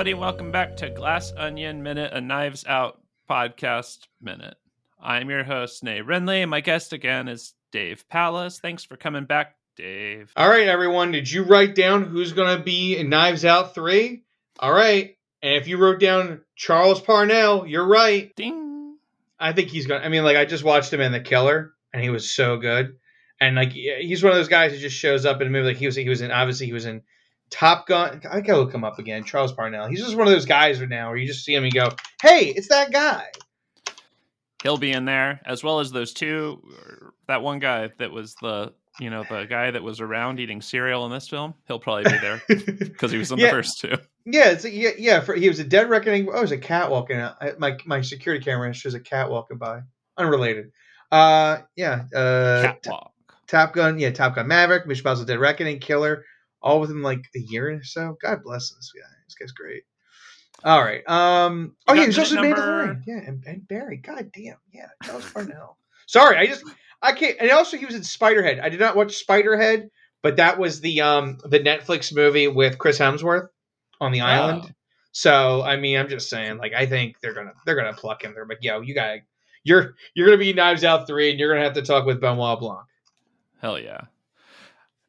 everybody. Welcome back to Glass Onion Minute, a Knives Out podcast minute. I'm your host, Nate Renly, and my guest again is Dave Palace. Thanks for coming back, Dave. All right, everyone. Did you write down who's going to be in Knives Out 3? All right. And if you wrote down Charles Parnell, you're right. Ding. I think he's going to. I mean, like, I just watched him in The Killer, and he was so good. And, like, he's one of those guys who just shows up in a movie. Like, he was, he was in, obviously, he was in Top Gun. I gotta look him up again. Charles Parnell. He's just one of those guys right now where you just see him and go, "Hey, it's that guy." He'll be in there as well as those two. That one guy that was the you know the guy that was around eating cereal in this film. He'll probably be there because he was in Yeah. the first two. Yeah, it's yeah, yeah. For, he was a dead reckoning. Oh, it was a cat walking out. I- My my security camera shows a cat walking by. Unrelated. Uh, yeah. Uh, Catwalk. Top Gun. Yeah, Top Gun Maverick. Mission Impossible: Dead Reckoning. Killer. All within like a year or so. God bless this guy. This guy's great. All right. Um. Oh yeah, he's also Mandalorian. Yeah, and, and Barry. God damn. Yeah, Charles Parnell. Sorry, I just I can't. And also, he was in Spiderhead. I did not watch Spiderhead, but that was the um the Netflix movie with Chris Hemsworth on the island. Oh. So I mean, I'm just saying, like, I think they're gonna they're gonna pluck him. They're like, yo, you got to you're you're gonna be Knives Out three, and you're gonna have to talk with Benoit Blanc. Hell yeah.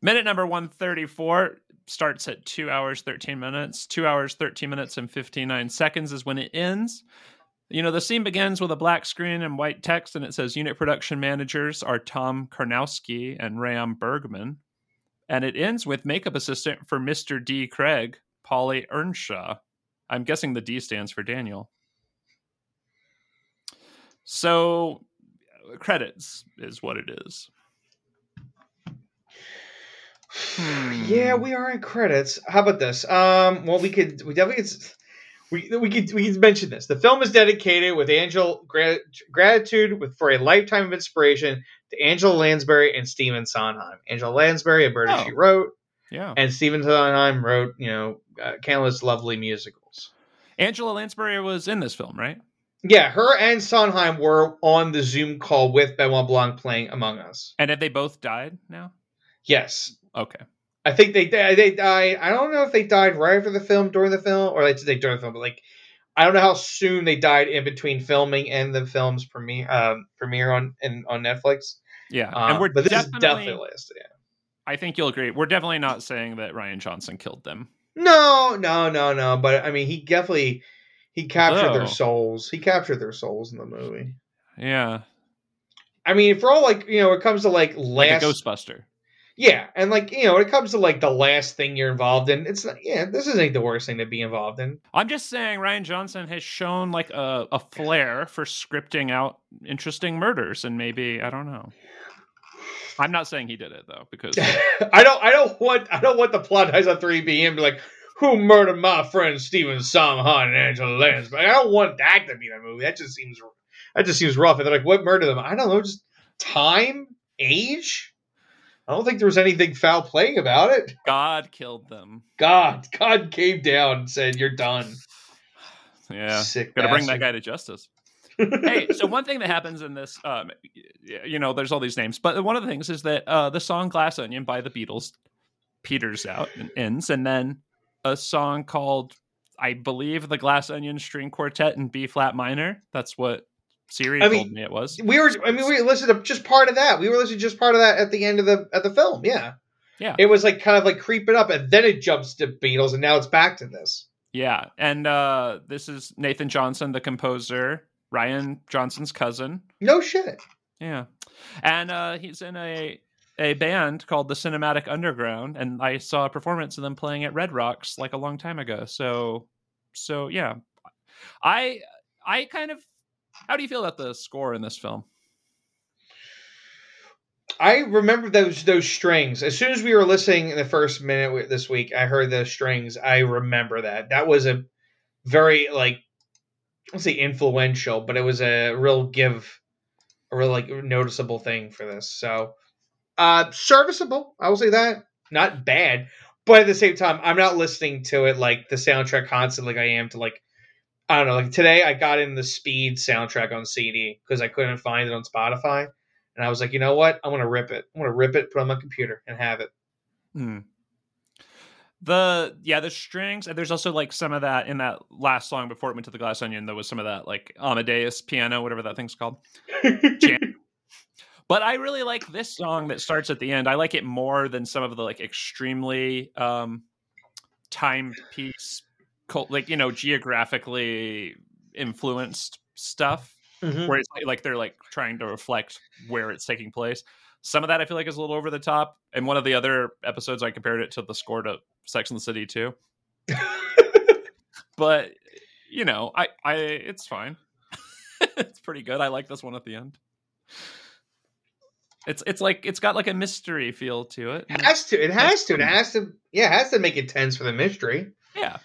Minute number 134 starts at 2 hours 13 minutes. 2 hours 13 minutes and 59 seconds is when it ends. You know, the scene begins with a black screen and white text, and it says unit production managers are Tom Karnowski and Ram Bergman. And it ends with makeup assistant for Mr. D. Craig, Polly Earnshaw. I'm guessing the D stands for Daniel. So, credits is what it is. Hmm. Yeah, we are in credits. How about this? Um, well, we could we definitely could, we we could we could mention this. The film is dedicated with Angel gra- gratitude with for a lifetime of inspiration to Angela Lansbury and Stephen Sondheim. Angela Lansbury, a bird Oh. she wrote, Yeah. and Stephen Sondheim wrote you know uh, countless lovely musicals. Angela Lansbury was in this film, right? Yeah, her and Sondheim were on the Zoom call with Benoit Blanc playing Among Us. And have they both died now? Yes, Okay. I think they they died. I don't know if they died right after the film, during the film, or like they during the film, but like I don't know how soon they died in between filming and the film's premiere um, premiere on in, on Netflix. Yeah. Um, and we're but this definitely, is definitely last. Yeah. I think you'll agree. We're definitely not saying that Rian Johnson killed them. No, no, no, no. But I mean, he definitely he captured their souls. He captured their souls in the movie. Yeah. I mean, for all like you know, it comes to like Like last a Ghostbuster. Yeah, and like you know, when it comes to like the last thing you're involved in, it's not. Yeah, this isn't the worst thing to be involved in. I'm just saying Rian Johnson has shown like a, a flair for scripting out interesting murders and maybe I don't know. I'm not saying he did it though, because I don't. I don't want. I don't want the plot ties on three B and be like, who murdered my friend Stephen Sondheim and Angela Lansbury? I don't want that to be the movie. That just seems. That just seems rough. And they're like, what murdered them? I don't know. Just time, age. I don't think there was anything foul playing about it. God killed them. God, God came down and said, "You're done." Yeah. Sick. Gotta bring that guy to justice. hey, so one thing that happens in this, um, you know, there's all these names, but one of the things is that uh, the song "Glass Onion" by the Beatles peters out and ends, and then a song called, I believe, the Glass Onion String Quartet in B flat minor. That's what Siri I told mean, me it was. we were i mean we listened to just part of that we were listening to just part of that at the end of the at the film yeah Yeah. it was like kind of like creeping up and then it jumps to beatles and now it's back to this Yeah, and uh, this is Nathan Johnson, the composer, Rian Johnson's cousin. no shit Yeah, and uh, he's in a a band called the Cinematic Underground, and I saw a performance of them playing at Red Rocks like a long time ago. So, so yeah, I I kind of how do you feel about the score in this film? i remember those those strings. As soon as we were listening in the first minute this week i heard those strings. I remember that. That was a very like let's say influential but it was a real give a real like noticeable thing for this. So uh serviceable i will say that. Not bad but at the same time i'm not listening to it like the soundtrack constantly like i am to like i don't know like today i got in the speed soundtrack on cd because i couldn't find it on spotify and i was like you know what i'm gonna rip it i'm gonna rip it put it on my computer and have it Hmm. The yeah, the strings, and there's also like some of that in that last song before it went to the Glass Onion. There was some of that like Amadeus piano, whatever that thing's called. But I really like this song that starts at the end. I like it more than some of the like extremely um timepiece, like you know, geographically influenced stuff, Mhm. where it's like, like they're like trying to reflect where it's taking place. Some of that I feel like is a little over the top. And one of the other episodes, I compared it to the score to Sex and the City too. But you know, I I it's fine. it's pretty good. I like this one at the end. It's it's like it's got like a mystery feel to it. It has to. It has to. It has to. Yeah, it has to make it tense for the mystery. Yeah.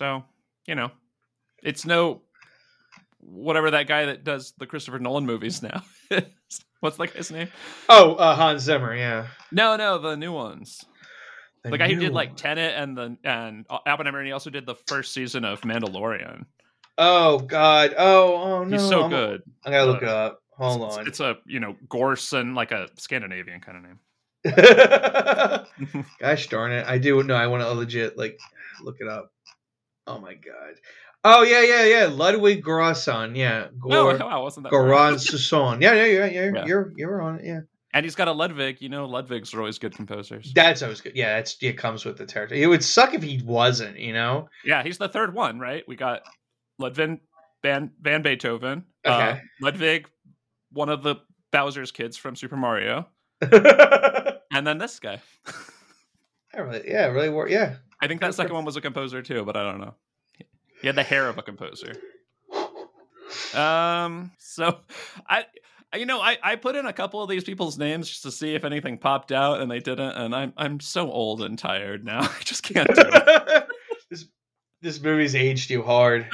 So, you know, it's no whatever that guy that does the Christopher Nolan movies now. What's that guy's name? Oh, uh, Hans Zimmer. Yeah, No, no, the new ones. The, guy who did like. Tenet and the and Oppenheimer, and he also did the first season of Mandalorian. Oh God. Oh, oh no. He's so I'm- good. I gotta look it up. Hold It's- on. It's a you know Gorson, like a Scandinavian kind of name. Gosh darn it! I do know. I want to legit like look it up. Oh my god. Oh yeah, yeah, yeah. Ludwig Göransson. Yeah. Oh, Gor- wow, wasn't that? Göransson. Yeah, yeah, yeah, yeah. Yeah. You're you're on it. Yeah. And he's got a Ludwig. You know, Ludwigs are always good composers. That's always good. Yeah, that's it. Comes with the territory. It would suck if he wasn't. You know. Yeah, he's the third one, right? We got Ludwig Van, Van Beethoven, uh, Ludwig, one of the Bowser's kids from Super Mario, and then this guy. really, yeah, really work. Yeah. I think that second one was a composer too, but I don't know. He had the hair of a composer. Um, so I, I- you know, I, I put in a couple of these people's names just to see if anything popped out, and they didn't. And I'm I'm so old and tired now. I just can't do it. this this movie's aged you hard.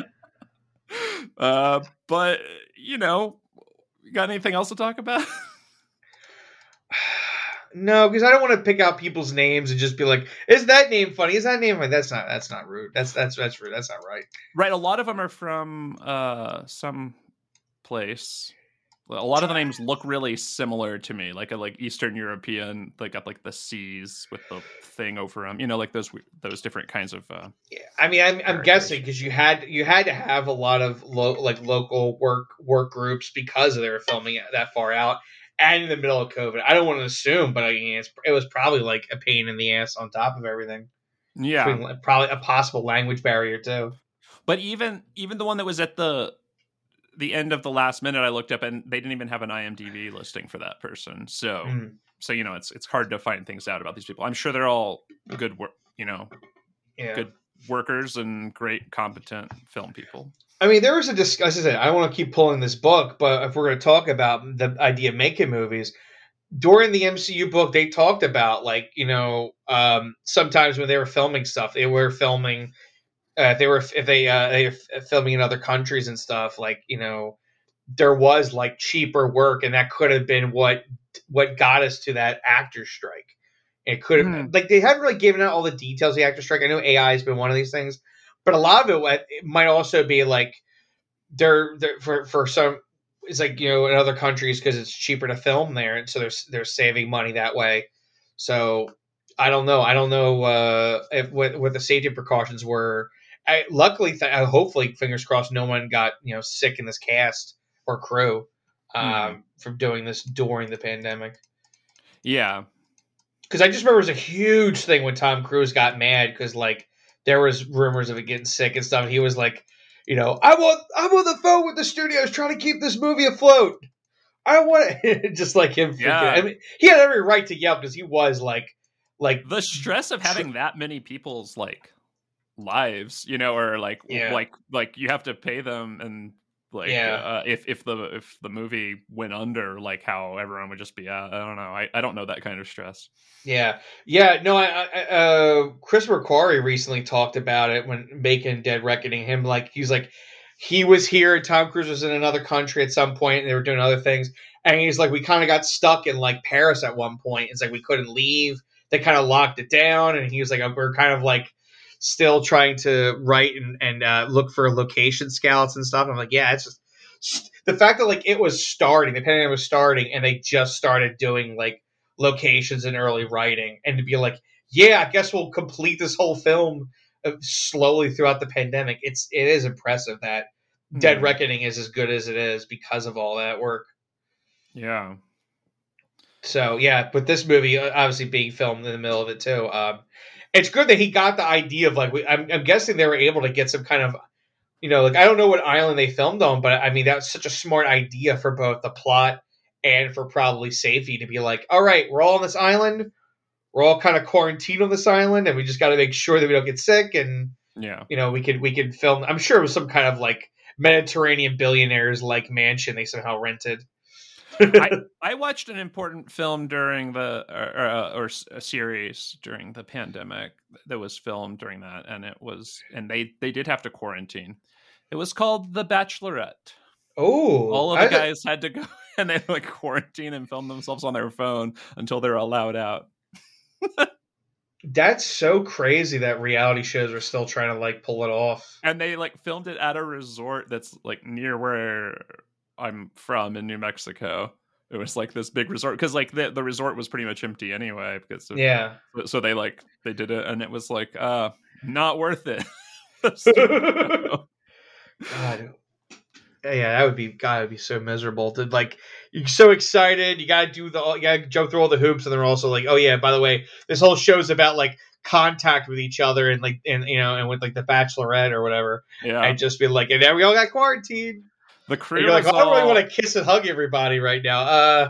Uh, but you know, you got anything else to talk about? No, because I don't want to pick out people's names and just be like, "Is that name funny? Is that name funny?" That's not. That's not rude. That's that's that's rude. That's not right. right, a lot of them are from uh some place. A lot of the names look really similar to me, like a like Eastern European. They got like the C's with the thing over them, you know, like those those different kinds of. uh Yeah, I mean, I'm, I'm guessing because you had you had to have a lot of lo- like local work work groups because they were filming it that far out and in the middle of COVID. I don't want to assume, but I mean, it's, it was probably like a pain in the ass on top of everything. Yeah, Between, probably a possible language barrier too. but even even the one that was at the the end of the last minute, I looked up and they didn't even have an IMDb listing for that person. So Mm. so you know, it's it's hard to find things out about these people. I'm sure they're all good work, you know, Yeah. Good. workers and great competent film people. I mean, there was a discussion. I don't want to keep pulling this book, but if we're going to talk about the idea of making movies, during the MCU book, they talked about like you know um, sometimes when they were filming stuff, they were filming. Uh, they were if they uh, they were filming in other countries and stuff, like you know, there was like cheaper work, and that could have been what what got us to that actor strike. It could have Hmm. like they haven't really given out all the details of the actor strike. I know AI has been one of these things, but a lot of it, it might also be like they're, they're for for some it's like you know in other countries because it's cheaper to film there and so they're they're saving money that way. So i don't know. I don't know uh if what, what the safety precautions were. I, luckily th- uh, hopefully fingers crossed no one got you know sick in this cast or crew um Mhm. from doing this during the pandemic. Yeah, because I just remember it was a huge thing when Tom Cruise got mad because like there was rumors of it getting sick and stuff. And he was like, you know, I want I'm on the phone with the studios trying to keep this movie afloat. I want it just like him. Yeah. I mean, he had every right to yell because he was like, like the stress of having that many people's like lives, you know, or like Yeah. like like you have to pay them and like Yeah. uh, if if the if the movie went under, like how everyone would just be. Uh, I don't know. I I don't know that kind of stress. Yeah, yeah. No, I, I uh, Chris McQuarrie recently talked about it when making Dead Reckoning. Him like he's like he was here. and Tom Cruise was in another country at some point, and they were doing other things. And he's like, we kind of got stuck in like Paris at one point. It's like we couldn't leave. They kind of locked it down, and he was like, we're kind of like still trying to write and and uh, look for location scouts and stuff. I'm like, yeah, it's just the fact that like it was starting, the pandemic was starting, and they just started doing like locations and early writing and to be like yeah, I guess we'll complete this whole film uh, slowly throughout the pandemic. It's it is impressive that Dead Mhm. Reckoning is as good as it is because of all that work. Yeah. So yeah, but this movie uh, obviously being filmed in the middle of it too. Um, it's good that he got the idea of like we, I'm, I'm guessing they were able to get some kind of, you know, like I don't know what island they filmed on, but I mean that's such a smart idea for both the plot and for probably safety to be like, all right, we're all on this island, we're all kind of quarantined on this island, and we just got to make sure that we don't get sick, and Yeah. you know we could we could film. I'm sure it was some kind of like Mediterranean billionaires like mansion they somehow rented. I watched an important film during the or, or, uh, or s- a series during the pandemic that was filmed during that, and it was and they they did have to quarantine. It was called The Bachelorette. Oh, All of I- the guys had to go and they like quarantine and film themselves on their phone until they're allowed out. That's so crazy that reality shows are still trying to like pull it off. And they like filmed it at a resort that's like near where I'm from in New Mexico. It was like this big resort because like the the resort was pretty much empty anyway because of, Yeah. so they like they did it and it was like uh not worth it. God. Yeah, that would be God. It'd be so miserable. To like, you're so excited. You gotta do the. You gotta jump through all the hoops, and they're also like, oh yeah, by the way, this whole show's about like contact with each other and like and you know and with like the Bachelorette or whatever. yeah, And just be like, and then we all got quarantined. The crew. You're like, I don't really want to kiss and hug everybody right now. Uh,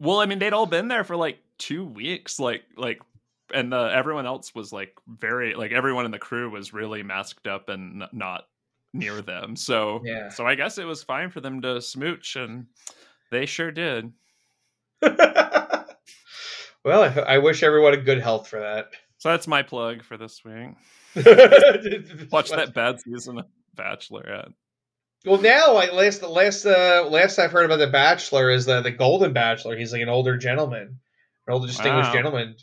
Well, I mean, they'd all been there for like two weeks, like like, and uh, everyone else was like very like everyone in the crew was really masked up and not near them. So Yeah. so I guess it was fine for them to smooch, and they sure did. well, I, I wish everyone a good health for that. So that's my plug for this week. Watch that bad season of Bachelorette. Well, now like last the last uh last I've heard about the Bachelor is the the Golden Bachelor. He's like an older gentleman, an older distinguished Wow. gentleman.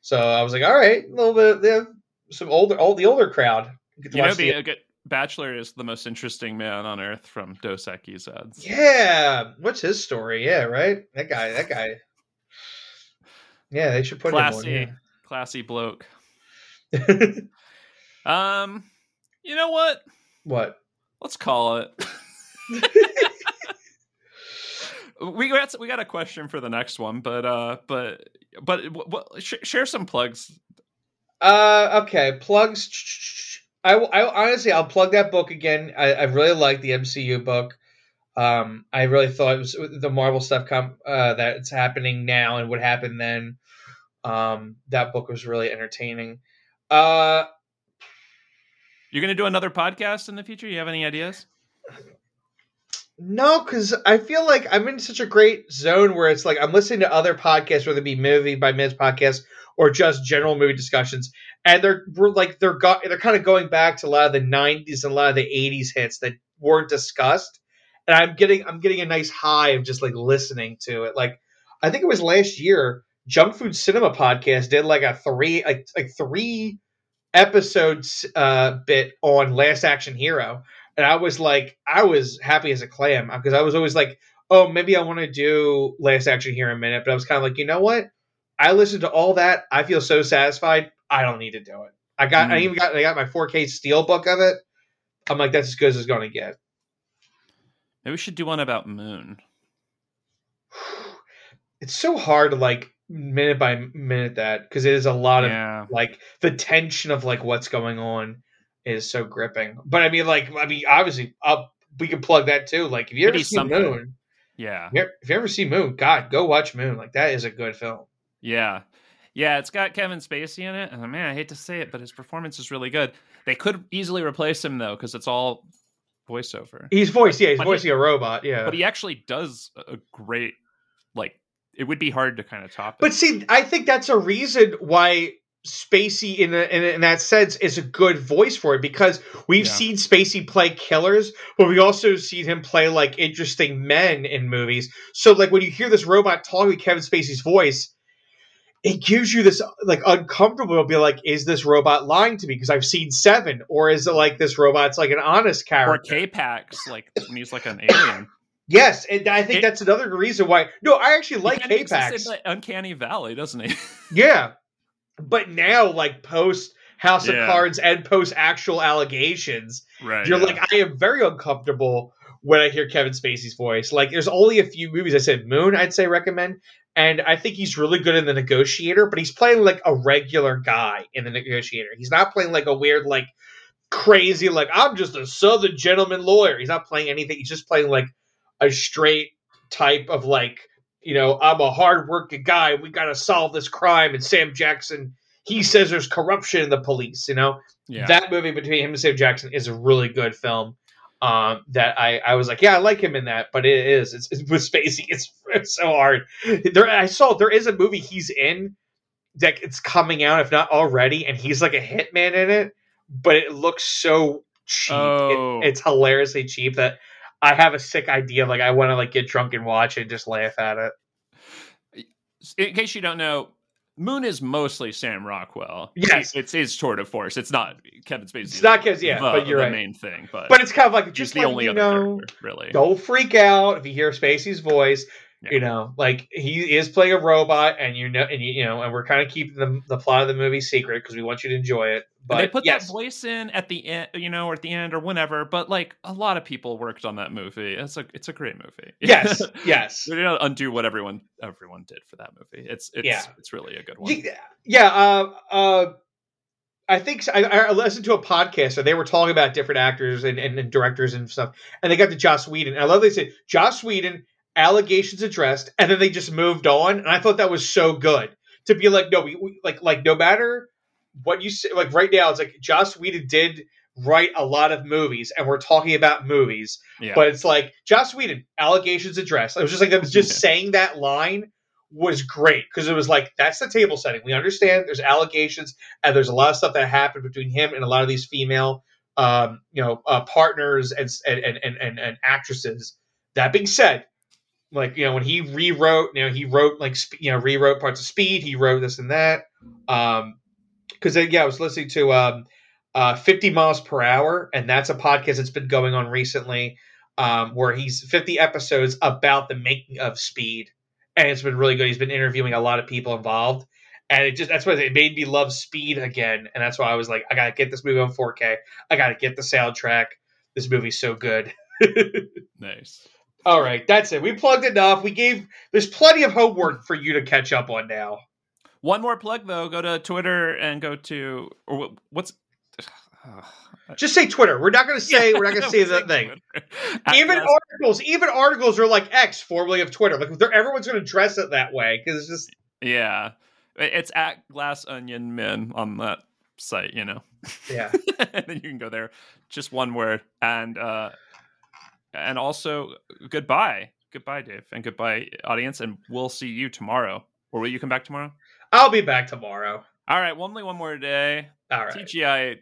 So I was like, all right, a little bit, have some older, old the older crowd. Get You know, the- a good Bachelor is the most interesting man on earth from Dos Equis ads. yeah, what's his story? Yeah, right. That guy. That guy. Yeah, they should put classy, him classy bloke. Um, you know what? what? Let's call it. we got we got a question for the next one, but uh, but but w- w- sh- share some plugs. Uh, okay. Plugs. I, I honestly, I'll plug that book again. I, I really like the MCU book. Um, I really thought it was the Marvel stuff come uh, that's happening now and what happened then. Um, that book was really entertaining. Uh, You're gonna do another podcast in the future? You have any ideas? no, because I feel like I'm in such a great zone where it's like I'm listening to other podcasts, whether it be movie by minutes podcasts or just general movie discussions, and they're we're like they're go- they're kind of going back to a lot of the '90s and a lot of the '80s hits that weren't discussed, and I'm getting I'm getting a nice high of just like listening to it. Like I think it was last year, Junk Food Cinema podcast did like a three like like three episodes uh bit on Last Action Hero, and I was like I was happy as a clam because I was always like, oh maybe I want to do Last Action Hero in a minute, but I was kind of like, you know what? I listened to all that. I feel so satisfied. I don't need to do it. I got. I Mm. even got. I got my 4K steel book of it. I'm like, that's as good as it's going to get. Maybe we should do one about Moon. It's so hard to like minute by minute that because it is a lot of like the tension of like what's going on is so gripping. But I mean, like, I mean, obviously, up we can plug that too. Like, if you ever see something. Moon, yeah, if you ever- if you ever see Moon, God, go watch Moon. Like, that is a good film. yeah, yeah. It's got Kevin Spacey in it, and man, I hate to say it, but his performance is really good. They could easily replace him though, because it's all voiceover. He's voiced, yeah, he's But he- voicing a robot, yeah. But he actually does a great, like, it would be hard to kind of top it. But see, I think that's a reason why Spacey, in, a, in, a- in that sense, is a good voice for it because we've Yeah. seen Spacey play killers, but we also seen him play like interesting men in movies. So, like when you hear this robot talking with Kevin Spacey's voice, it gives you this like uncomfortable. It'll be like, is this robot lying to me? Because I've seen Seven, or is it like this robot's like an honest character? or? K-Pax, like when he's like an alien. Yes, and I think It- that's another reason why. No, I actually like He kinda makes the K-Pax. same, like, Uncanny Valley, doesn't he? Yeah. but now like post House Yeah. of Cards and post actual allegations, Right. you're yeah. like, I am very uncomfortable when I hear Kevin Spacey's voice. Like, there's only a few movies I said Moon, I'd say recommend, and I think he's really good in The Negotiator, but he's playing like a regular guy in The Negotiator. He's not playing like a weird, like crazy, like I'm just a Southern gentleman lawyer. He's not playing anything. He's just playing like a straight type of like, you know, I'm a hardworking guy. We got to solve this crime. And Sam Jackson, he says there's corruption in the police. You know, yeah. that movie between him and Sam Jackson is a really good film. Um, that I, I was like, yeah, I like him in that, but it is it's, it's with Spacey. It's, it's so hard. There, I saw there is a movie he's in that it's coming out, if not already, and he's like a hitman in it, but it looks so cheap. It- Oh. it's hilariously cheap that I have a sick idea. Like I want to like get drunk and watch it, and just laugh at it. in case you don't know, Moon is mostly Sam Rockwell. Yes. it's his tour de force. It's not Kevin Spacey. It's not Kevin- yeah, but you're the right. main thing. But But it's kind of like just the only other know, character, really. don't freak out if you hear Spacey's voice. Yeah. You know, like he is playing a robot, and you know, and you, you know, and we're kind of keeping the, the plot of the movie secret because we want you to enjoy it. But And they put yes, that voice in at the end, you know, or at the end or whenever. But like a lot of people worked on that movie. It's a it's a great movie. yes, yes, They don't undo what everyone everyone did for that movie. It's it's Yeah. it's really a good one. yeah. yeah uh, uh, I think I, I listened to a podcast and they were talking about different actors and, and, and directors and stuff, and they got to Joss Whedon. And I love they said Joss Whedon allegations addressed, and then they just moved on. And I thought that was so good to be like, no, we, we like like no matter what you say, like right now, it's like Joss Whedon did write a lot of movies, and we're talking about movies, Yeah. but it's like Joss Whedon allegations addressed. I was just like them just Yeah. saying that line was great because it was like that's the table setting. We understand there's allegations and there's a lot of stuff that happened between him and a lot of these female, um, you know, uh, partners and, and and and and actresses. That being said, like you know when he rewrote, you know he wrote like you know rewrote parts of Speed. He wrote this and that. Um, because yeah, I was listening to um, uh, 50 miles per hour, and that's a podcast that's been going on recently, um, where he's 50 episodes about the making of Speed, and it's been really good. He's been interviewing a lot of people involved, and it just that's why it made me love Speed again, and that's why I was like, I gotta get this movie on 4K. I gotta get the soundtrack. This movie's so good. nice. All right, that's it. We plugged enough. We gave. There's plenty of homework for you to catch up on now. One more plug though. Go to Twitter and go to or wh- what's. Just say Twitter. We're not gonna say. we're not gonna say that thing. even Atlas- articles, even articles are like X, formerly of Twitter. Like they're, everyone's going to dress it that way because it's just yeah, it's at Glass Onion Men on that site. You know, yeah. and then you can go there. Just one word, and uh, and also goodbye, goodbye, Dave, and goodbye, audience, and we'll see you tomorrow. Or will you come back tomorrow? I'll be back tomorrow. All right, only one more day. All right. TGI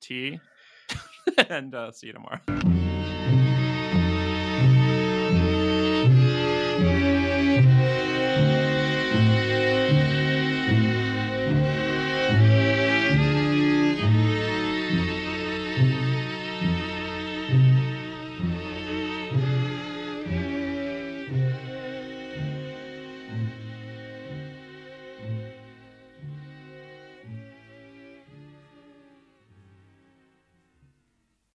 T, and uh, see you tomorrow.